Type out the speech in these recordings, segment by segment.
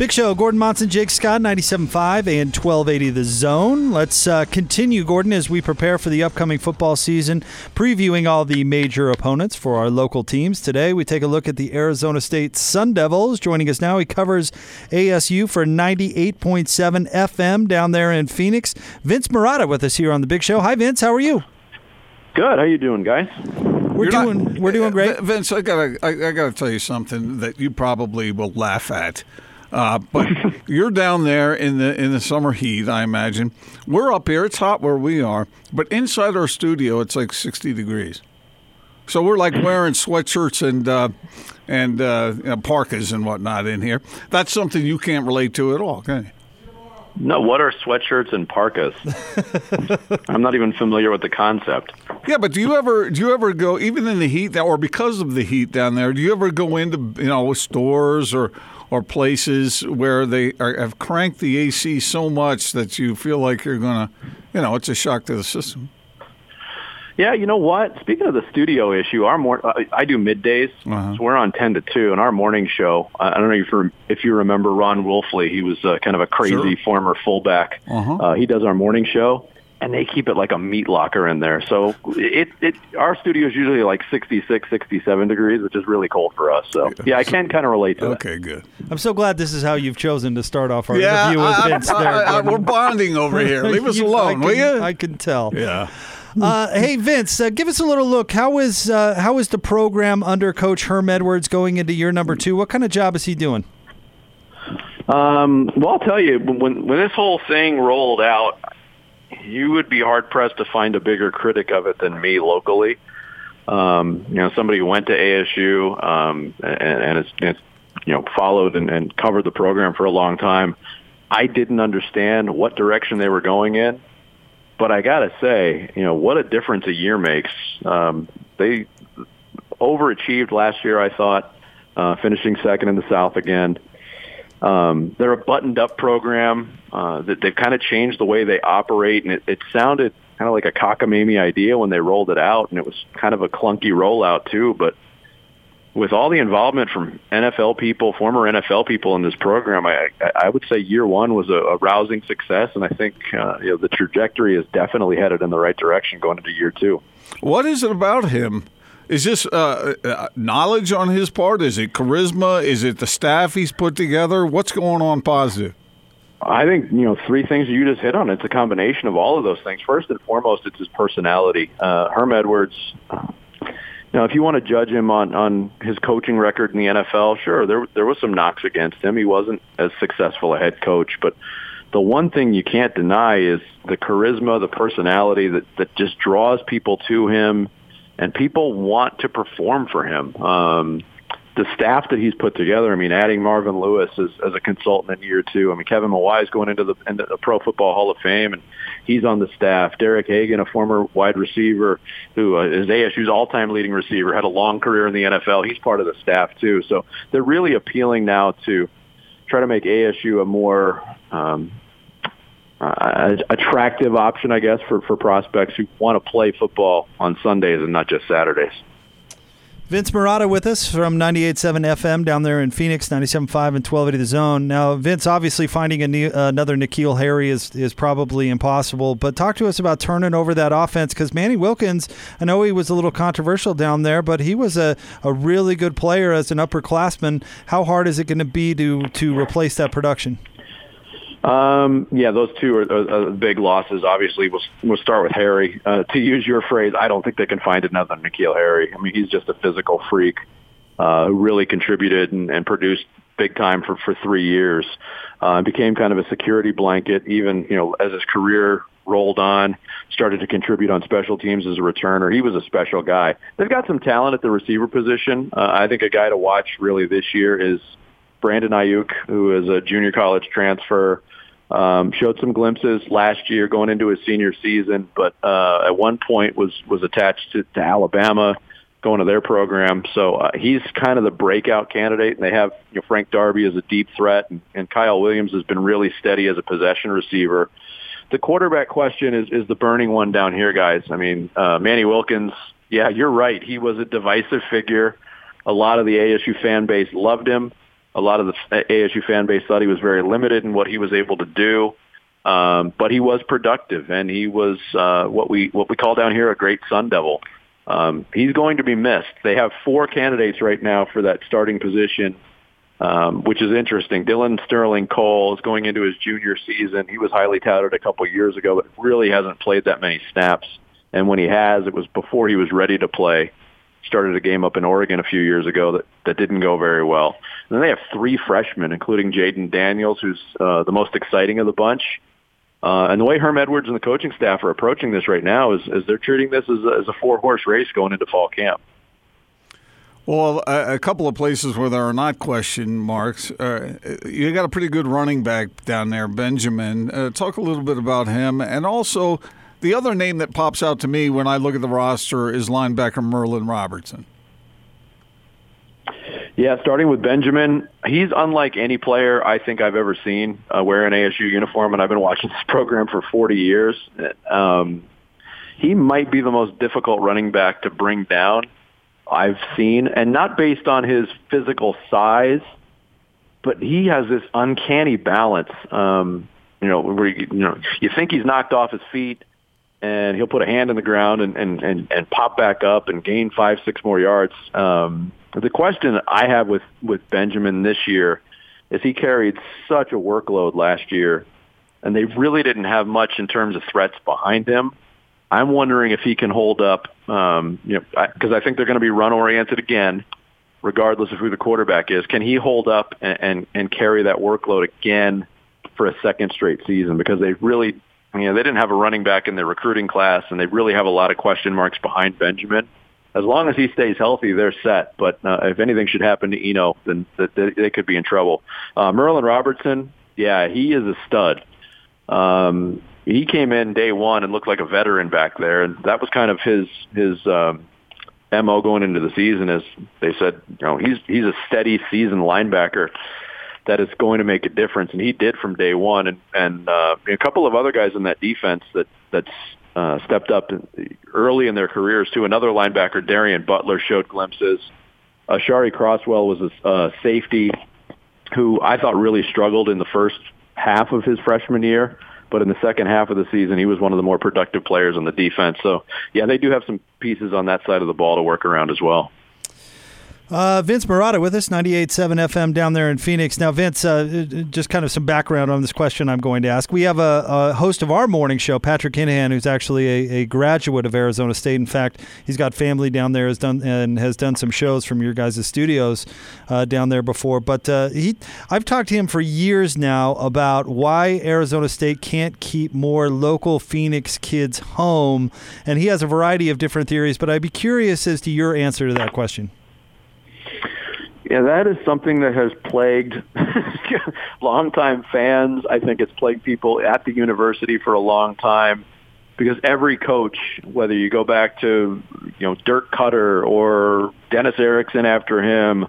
Big Show, Gordon Monson, Jake Scott, 97.5 and 1280 The Zone. Let's uh, continue, Gordon, as we prepare for the upcoming football season, previewing all the major opponents for our local teams. Today, we take a look at the Arizona State Sun Devils. Joining us now, he covers ASU for 98.7 FM down there in Phoenix. Vince Marotta with us here on The Big Show. Hi, Vince. How are you? Good. How you doing, guys? We're You're doing not- we're doing great. Vince, I gotta I, I gotta tell you something that you probably will laugh at. Uh, but you're down there in the in the summer heat, I imagine. We're up here; it's hot where we are, but inside our studio, it's like 60 degrees. So we're like wearing sweatshirts and uh, and uh, you know, parkas and whatnot in here. That's something you can't relate to at all, can you? No, what are sweatshirts and parkas? I'm not even familiar with the concept. Yeah, but do you ever do you ever go even in the heat that or because of the heat down there? Do you ever go into you know stores or or places where they are, have cranked the AC so much that you feel like you're gonna, you know, it's a shock to the system. Yeah, you know what? Speaking of the studio issue, our mor- uh, I do middays, Uh-huh. so we're on ten to two, and our morning show. I I don't know if you if you remember Ron Wolfley. He was uh, kind of a crazy Sure. former fullback. Uh-huh. Uh, he does our morning show, and they keep it like a meat locker in there. So it it our studio is usually like 66, 67 degrees, which is really cold for us. So yeah, I can kind of relate to it. Okay, good. I'm so glad this is how you've chosen to start off our Yeah, interview with I- Vince I- there. I- Gordon. we're bonding over here. Leave us You- alone, I can, will you? I can tell. yeah. Uh, hey Vince, uh, give us a little look. How is uh, how is the program under Coach Herm Edwards going into year number two? What kind of job is he doing? Um, well, I'll tell you, when when this whole thing rolled out, you would be hard pressed to find a bigger critic of it than me locally. Um, you know, somebody who went to ASU um, and, and it's you know followed and, and covered the program for a long time. I didn't understand what direction they were going in, but I gotta say, you know, what a difference a year makes. Um, they overachieved last year, I thought, uh, finishing second in the South again. Um, they're a buttoned-up program uh, that they've kind of changed the way they operate, and it, it sounded kind of like a cockamamie idea when they rolled it out, and it was kind of a clunky rollout too. But with all the involvement from NFL people, former NFL people in this program, I, I would say year one was a, a rousing success, and I think uh, you know the trajectory is definitely headed in the right direction going into year two. What is it about him? Is this uh, uh, knowledge on his part? Is it charisma? Is it the staff he's put together? What's going on positive? I think you know three things you just hit on. It's a combination of all of those things. First and foremost, it's his personality. Uh, Herm Edwards. Now, if you want to judge him on on his coaching record in the NFL, sure, there there was some knocks against him. He wasn't as successful a head coach, but the one thing you can't deny is the charisma, the personality that that just draws people to him, and people want to perform for him. Um, the staff that he's put together. I mean, adding Marvin Lewis as, as a consultant in year two. I mean, Kevin Mawae is going into the, into the Pro Football Hall of Fame, and he's on the staff. Derek Hagan, a former wide receiver who uh, is ASU's all-time leading receiver, had a long career in the NFL. He's part of the staff too. So they're really appealing now to try to make ASU a more um, uh, attractive option, I guess, for, for prospects who want to play football on Sundays and not just Saturdays. Vince Marotta with us from 98.7 FM down there in Phoenix, 97.5 and 1280 The Zone. Now, Vince, obviously finding new, another N'Keal Harry is, is probably impossible, but talk to us about turning over that offense because Manny Wilkins, I know he was a little controversial down there, but he was a, a really good player as an upperclassman. How hard is it going to be to, to replace that production? Um, yeah, those two are, are, are big losses. Obviously, we'll, we'll start with Harry. Uh, to use your phrase, I don't think they can find another N'Keal Harry. I mean, he's just a physical freak uh, who really contributed and, and produced big time for, for three years. Uh, became kind of a security blanket, even you know as his career rolled on, started to contribute on special teams as a returner. He was a special guy. They've got some talent at the receiver position. Uh, I think a guy to watch really this year is Brandon Aiyuk, who is a junior college transfer. Um, showed some glimpses last year going into his senior season, but uh, at one point was was attached to, to Alabama, going to their program. So uh, he's kind of the breakout candidate. And they have you know, Frank Darby as a deep threat, and, and Kyle Williams has been really steady as a possession receiver. The quarterback question is is the burning one down here, guys. I mean, uh, Manny Wilkins. Yeah, you're right. He was a divisive figure. A lot of the ASU fan base loved him. A lot of the ASU fan base thought he was very limited in what he was able to do. Um, but he was productive, and he was uh, what we what we call down here a great Sun Devil. Um, he's going to be missed. They have four candidates right now for that starting position, um, which is interesting. Dylan Sterling Cole is going into his junior season. He was highly touted a couple years ago, but really hasn't played that many snaps. And when he has, it was before he was ready to play. Started a game up in Oregon a few years ago that, that didn't go very well. And then they have three freshmen, including Jayden Daniels, who's uh, the most exciting of the bunch. Uh, and the way Herm Edwards and the coaching staff are approaching this right now is, is they're treating this as a, as a four horse race going into fall camp. Well, a, a, couple of places where there are not question marks. Uh, you got a pretty good running back down there, Benjamin. Uh, talk a little bit about him, and also the other name that pops out to me when I look at the roster is linebacker Merlin Robertson. Yeah, starting with Benjamin, he's unlike any player I think I've ever seen uh, wear an ASU uniform, and I've been watching this program for 40 years. Um, he might be the most difficult running back to bring down I've seen, and not based on his physical size, but he has this uncanny balance. Um, you know, where you, you know you think he's knocked off his feet, and he'll put a hand in the ground and and and, and pop back up and gain five six more yards. Um, the question I have with, with Benjamin this year is he carried such a workload last year, and they really didn't have much in terms of threats behind him. I'm wondering if he can hold up, um, you know, because I, I think they're going to be run oriented again, regardless of who the quarterback is. Can he hold up and, and, and carry that workload again for a second straight season? Because they really, you know, they didn't have a running back in their recruiting class, and they really have a lot of question marks behind Benjamin as long as he stays healthy, they're set. But uh, if anything should happen to Eno, then they, they could be in trouble. Uh, Merlin Robertson, yeah, he is a stud. Um, he came in day one and looked like a veteran back there, and that was kind of his his um, mo going into the season. Is they said, you know, he's he's a steady season linebacker that is going to make a difference, and he did from day one. And and uh, a couple of other guys in that defense that that's uh, stepped up early in their careers too. Another linebacker, Darien Butler, showed glimpses. Uh, Crosswell was a uh, safety who I thought really struggled in the first half of his freshman year, but in the second half of the season, he was one of the more productive players on the defense. So, yeah, they do have some pieces on that side of the ball to work around as well. Uh, Vince Marotta with us, 98.7 FM down there in Phoenix. Now, Vince, uh, just kind of some background on this question I'm going to ask. We have a, a host of our morning show, Patrick Kinahan, who's actually a, a, graduate of Arizona State. In fact, he's got family down there has done and has done some shows from your guys' studios uh, down there before. But uh, he, I've talked to him for years now about why Arizona State can't keep more local Phoenix kids home. And he has a variety of different theories, but I'd be curious as to your answer to that question. Yeah, that is something that has plagued longtime fans. I think it's plagued people at the university for a long time because every coach, whether you go back to you know Dirk Koetter or Dennis Erickson after him,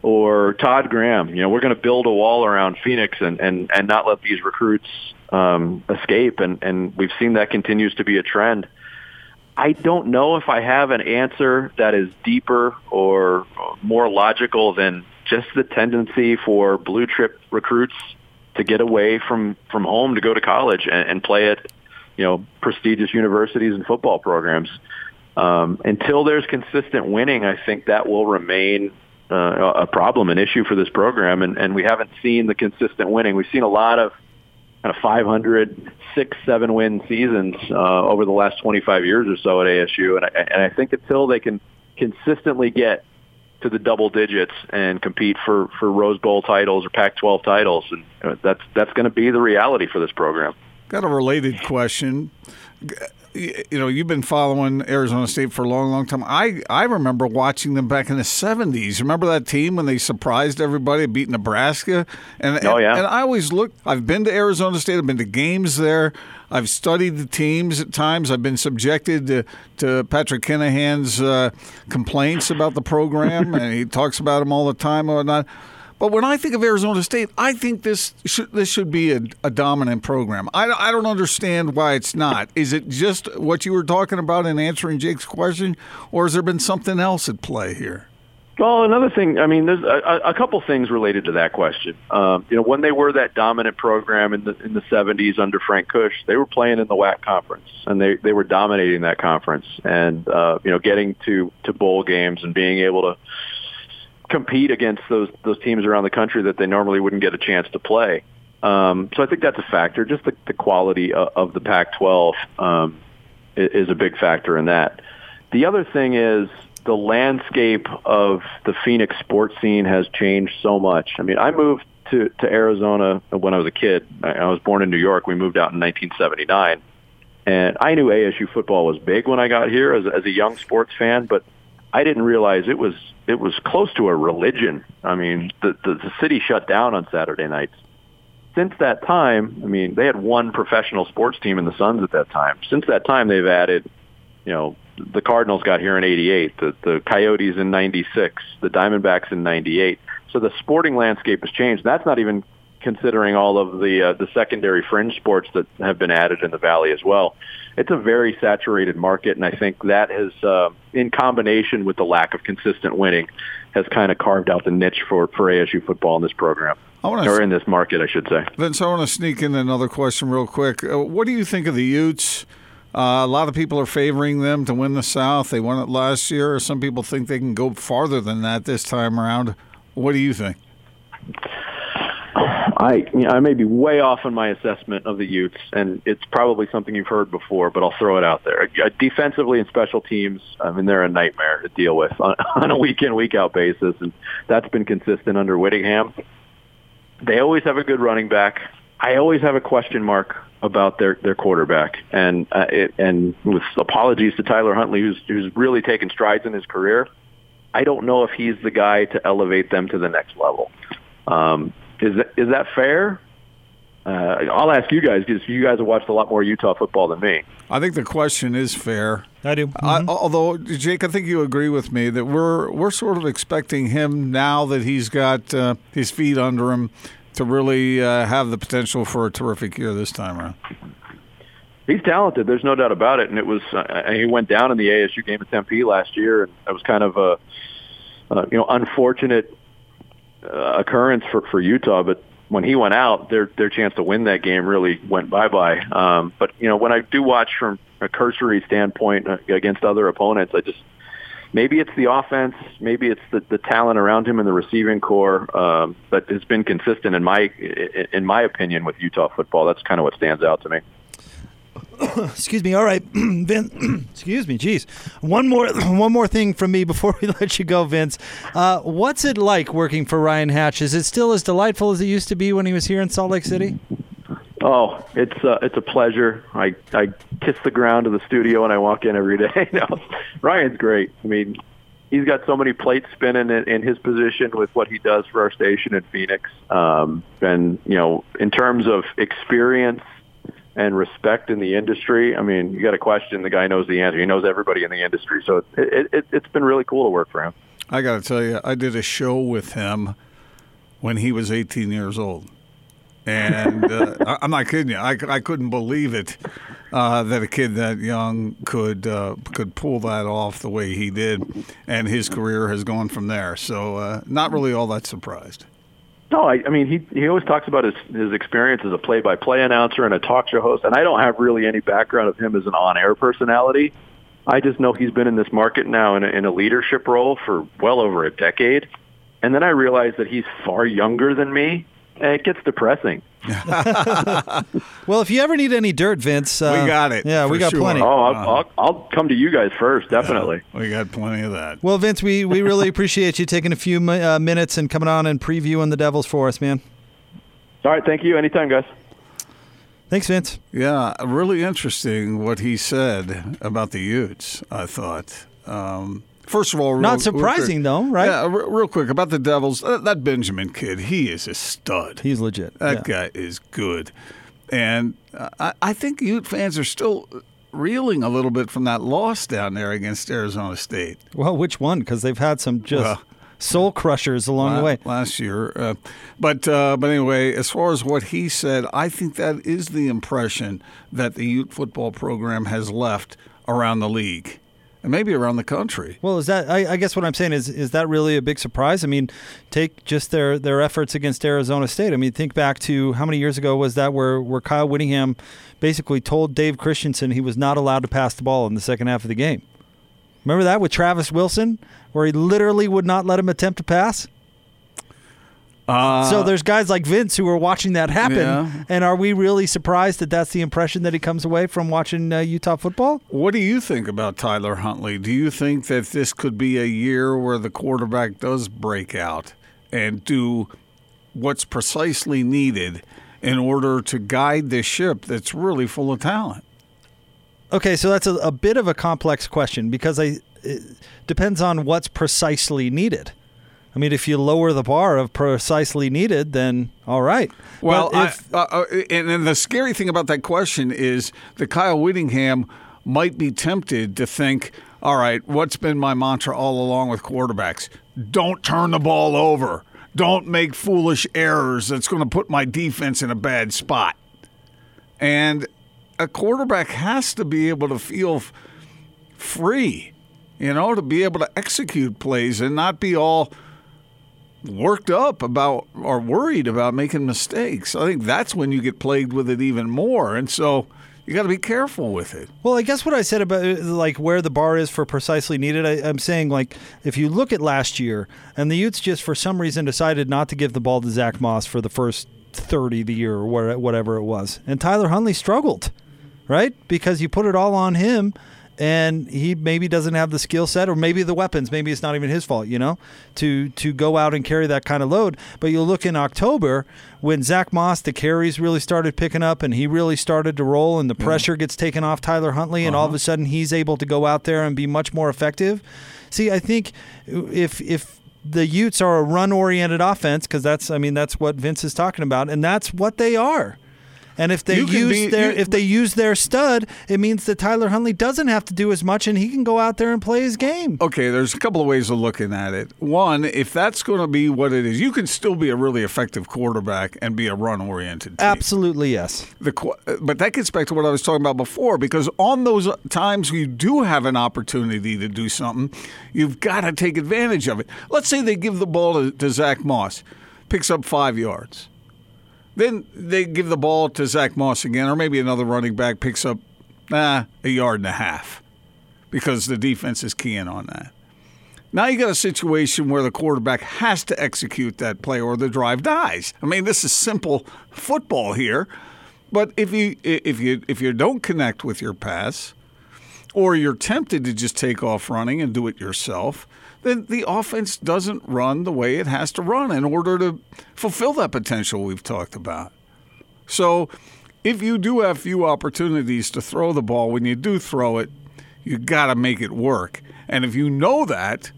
or Todd Graham, you know, we're going to build a wall around Phoenix and and and not let these recruits um, escape, and and we've seen that continues to be a trend. I don't know if I have an answer that is deeper or more logical than just the tendency for blue chip recruits to get away from, from home to go to college and, and play at, you know, prestigious universities and football programs. Um, until there's consistent winning, I think that will remain uh, a problem, an issue for this program. And, and we haven't seen the consistent winning. We've seen a lot of kind of 500, six, seven win seasons uh, over the last 25 years or so at ASU, and I, and I think until they can consistently get to the double digits and compete for for Rose Bowl titles or Pac-12 titles, and that's that's going to be the reality for this program. Got a related question you know, you've been following Arizona State for a long, long time. I, I remember watching them back in the 70s. Remember that team when they surprised everybody, beat Nebraska? And, oh, yeah. And, and I always look, I've been to Arizona State, I've been to games there. I've studied the teams at times. I've been subjected to, to Patrick Kinahan's uh, complaints about the program, and he talks about them all the time or whatnot. But when I think of Arizona State, I think this should, this should be a, a dominant program. I, I don't understand why it's not. Is it just what you were talking about in answering Jake's question, or has there been something else at play here? Well, another thing, I mean, there's a, a couple things related to that question. Um, you know, when they were that dominant program in the in the 70s under Frank Kush, they were playing in the WAC conference, and they they were dominating that conference, and uh, you know, getting to to bowl games and being able to compete against those those teams around the country that they normally wouldn't get a chance to play. Um, so I think that's a factor. Just the, the quality of, of the Pac-12 um, is, is a big factor in that. The other thing is the landscape of the Phoenix sports scene has changed so much. I mean, I moved to, to Arizona when I was a kid. I, I was born in New York. We moved out in 1979. And I knew ASU football was big when I got here as, as a young sports fan, but I didn't realize it was it was close to a religion. I mean, the, the the city shut down on Saturday nights. Since that time, I mean, they had one professional sports team in the Suns at that time. Since that time, they've added, you know, the Cardinals got here in 88, the, the Coyotes in 96, the Diamondbacks in 98. So the sporting landscape has changed. That's not even considering all of the uh, the secondary fringe sports that have been added in the valley as well. It's a very saturated market, and I think that has, uh, in combination with the lack of consistent winning, has kind of carved out the niche for for ASU football in this program. I wanna or in this market, I should say. Vince, I want to sneak in another question real quick. Uh, what do you think of the Utes? Uh, a lot of people are favoring them to win the South. They won it last year. Some people think they can go farther than that this time around. What do you think? I you know, I may be way off on my assessment of the Utes, and it's probably something you've heard before, but I'll throw it out there. Uh, Defensively and special teams, I mean, they're a nightmare to deal with on, on a week in, week out basis, and that's been consistent under Whittingham. They always have a good running back. I always have a question mark about their their quarterback, and uh, it, and with apologies to Tyler Huntley, who's who's really taken strides in his career. I don't know if he's the guy to elevate them to the next level. Um, is that, is that fair? Uh, I'll ask you guys because you guys have watched a lot more Utah football than me. I think the question is fair. I do. I, Mhm. although Jake, I think you agree with me that we're we're sort of expecting him now that he's got uh, his feet under him to really uh, have the potential for a terrific year this time around. He's talented. There's no doubt about it. And it was uh, he went down in the ASU game at Tempe last year, and it was kind of a uh, you know unfortunate uh, occurrence for for Utah. But when he went out, their their chance to win that game really went bye bye. Um, but you know when I do watch from a cursory standpoint uh, against other opponents, I just maybe it's the offense, maybe it's the, the talent around him in the receiving corps, um, but it's been consistent in my in my opinion with Utah football. That's kind of what stands out to me. Excuse me. All right, Vince. excuse me. Jeez. One more, one more thing from me before we let you go, Vince. Uh, what's it like working for Ryan Hatch? Is it still as delightful as it used to be when he was here in Salt Lake City? Oh, it's uh, it's a pleasure. I I kiss the ground of the studio when I walk in every day. no, Ryan's great. I mean, he's got so many plates spinning in, in his position with what he does for our station in Phoenix. Um, and you know, in terms of experience and respect in the industry, I mean, you got a question the guy knows the answer. He knows everybody in the industry, so it, it, it's been really cool to work for him. I got to tell you, I did a show with him when he was 18 years old. And uh, I'm not kidding you. I, I couldn't believe it uh, that a kid that young could uh, could pull that off the way he did, and his career has gone from there. So, uh, not really all that surprised. No, I, I mean he he always talks about his his experience as a play-by-play announcer and a talk show host, and I don't have really any background of him as an on-air personality. I just know he's been in this market now in a, in a leadership role for well over a decade, and then I realized that he's far younger than me, it gets depressing. Well, if you ever need any dirt, Vince, uh, We got it, Yeah, we got sure. plenty. Oh, I'll, I'll I'll come to you guys first, definitely. We got plenty of that. Well, Vince, we, we really appreciate you taking a few uh, minutes and coming on and previewing the Devils for us, man. All right, thank you. Anytime, guys. Thanks, Vince. Yeah, really interesting what he said about the Utes. I thought. Um, first of all, real- Not surprising, though, right? Yeah, real quick about the Devils. Uh, that Benjamin kid, he is a stud. He's legit. That Yeah. guy is good, and uh, I, I think Ute fans are still reeling a little bit from that loss down there against Arizona State. Well, which one? Because they've had some just Well, soul crushers along the way. last year. Uh, but uh, but anyway, as far as what he said, I think that is the impression that the Ute football program has left around the league. And maybe around the country. Well, is that? I, I, guess what I'm saying is, is that really a big surprise? I mean, take just their their efforts against Arizona State. I mean, think back to how many years ago was that where where Kyle Whittingham basically told Dave Christensen he was not allowed to pass the ball in the second half of the game. Remember that with Travis Wilson, where he literally would not let him attempt to pass. Uh, so there's guys like Vince who are watching that happen, yeah. and are we really surprised that that's the impression that he comes away from watching uh, Utah football? What do you think about Tyler Huntley? Do you think that this could be a year where the quarterback does break out and do what's precisely needed in order to guide this ship that's really full of talent? Okay, so that's a, a bit of a complex question because I, it depends on what's precisely needed. I mean, if you lower the bar of precisely needed, then all right. Well, if, I, uh, uh, and, and the scary thing about that question is that Kyle Whittingham might be tempted to think, all right, what's been my mantra all along with quarterbacks? Don't turn the ball over. Don't make foolish errors that's going to put my defense in a bad spot. And a quarterback has to be able to feel free, you know, to be able to execute plays and not be all – worked up about or worried about making mistakes. I think that's when you get plagued with it even more. And so you got to be careful with it. Well, I guess what I said about like where the bar is for precisely needed, I, am saying like if you look at last year and the Utes just for some reason decided not to give the ball to Zach Moss for the first 30 of the year or whatever it was, and Tyler Huntley struggled, right? Because you put it all on him and he maybe doesn't have the skill set or maybe the weapons maybe it's not even his fault you know to to go out and carry that kind of load but you look in october when zach moss the carries really started picking up and he really started to roll and the pressure gets taken off tyler huntley and uh-huh. all of a uh-huh. sudden he's able to go out there and be much more effective see i think if if the utes are a run oriented offense because that's i mean that's what vince is talking about and that's what they are and if they use be, their you, if they use their stud, it means that Tyler Huntley doesn't have to do as much, and he can go out there and play his game. Okay, there's a couple of ways of looking at it. One, if that's going to be what it is, you can still be a really effective quarterback and be a run oriented. Team. Absolutely, yes. The but that gets back to what I was talking about before, because on those times you do have an opportunity to do something, you've got to take advantage of it. Let's say they give the ball to, to Zach Moss, picks up five yards then they give the ball to Zach Moss again, or maybe another running back picks up nah, a yard and a half because the defense is keying on that. Now you got a situation where the quarterback has to execute that play or the drive dies. I mean, this is simple football here, but if you if you if you don't connect with your pass, or you're tempted to just take off running and do it yourself, then the offense doesn't run the way it has to run in order to fulfill that potential we've talked about. So, if you do have few opportunities to throw the ball, when you do throw it, you got to make it work. And if you know that,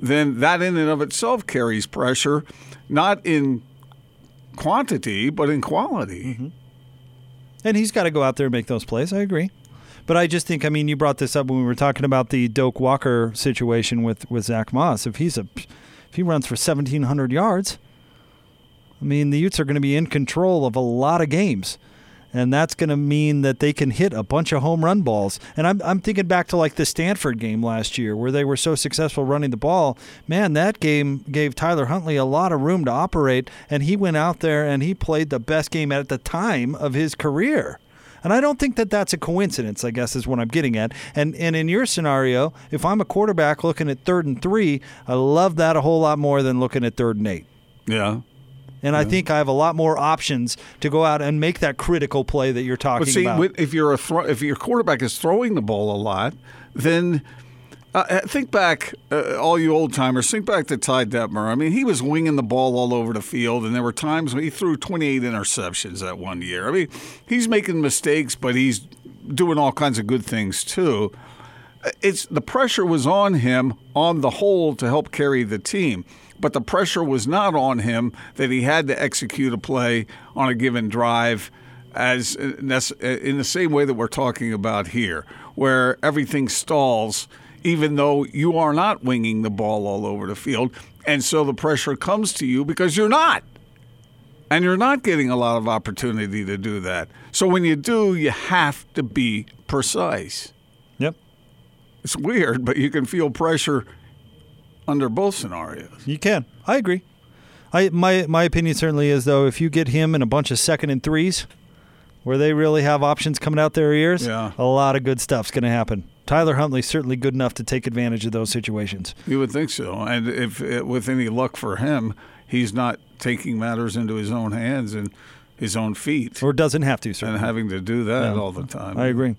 then that in and of itself carries pressure, not in quantity, but in quality. Mm-hmm. And he's got to go out there and make those plays. I agree. But I just think, I mean, you brought this up when we were talking about the Doak Walker situation with, with Zach Moss. If he's a, if he runs for 1,700 yards, I mean, the Utes are going to be in control of a lot of games. And that's going to mean that they can hit a bunch of home run balls. And I'm, I'm thinking back to like the Stanford game last year where they were so successful running the ball. Man, that game gave Tyler Huntley a lot of room to operate. And he went out there and he played the best game at the time of his career. And I don't think that that's a coincidence, I guess is what I'm getting at. And and in your scenario, if I'm a quarterback looking at third and 3, I love that a whole lot more than looking at third and 8. Yeah. And yeah. I think I have a lot more options to go out and make that critical play that you're talking but see, about. If you're a thro- if your quarterback is throwing the ball a lot, then uh, uh, think back, uh, all you old timers, think back to Ty Detmer. I mean, he was winging the ball all over the field, and there were times when he threw 28 interceptions that one year. I mean, he's making mistakes, but he's doing all kinds of good things too. Uh, it's the pressure was on him on the whole to help carry the team, but the pressure was not on him that he had to execute a play on a given drive as in the same way that we're talking about here, where everything stalls even though you are not winging the ball all over the field. And so the pressure comes to you because you're not. And you're not getting a lot of opportunity to do that. So when you do, you have to be precise. Yep. It's weird, but you can feel pressure under both scenarios. You can. I agree. I my my opinion certainly is though if you get him in a bunch of second and threes, where they really have options coming out their ears, Yeah. a lot of good stuff's going to happen. Tyler Huntley's certainly good enough to take advantage of those situations. You would think so, and if with any luck for him, he's not taking matters into his own hands and his own feet Or doesn't have to, and having to do that all the time. I agree.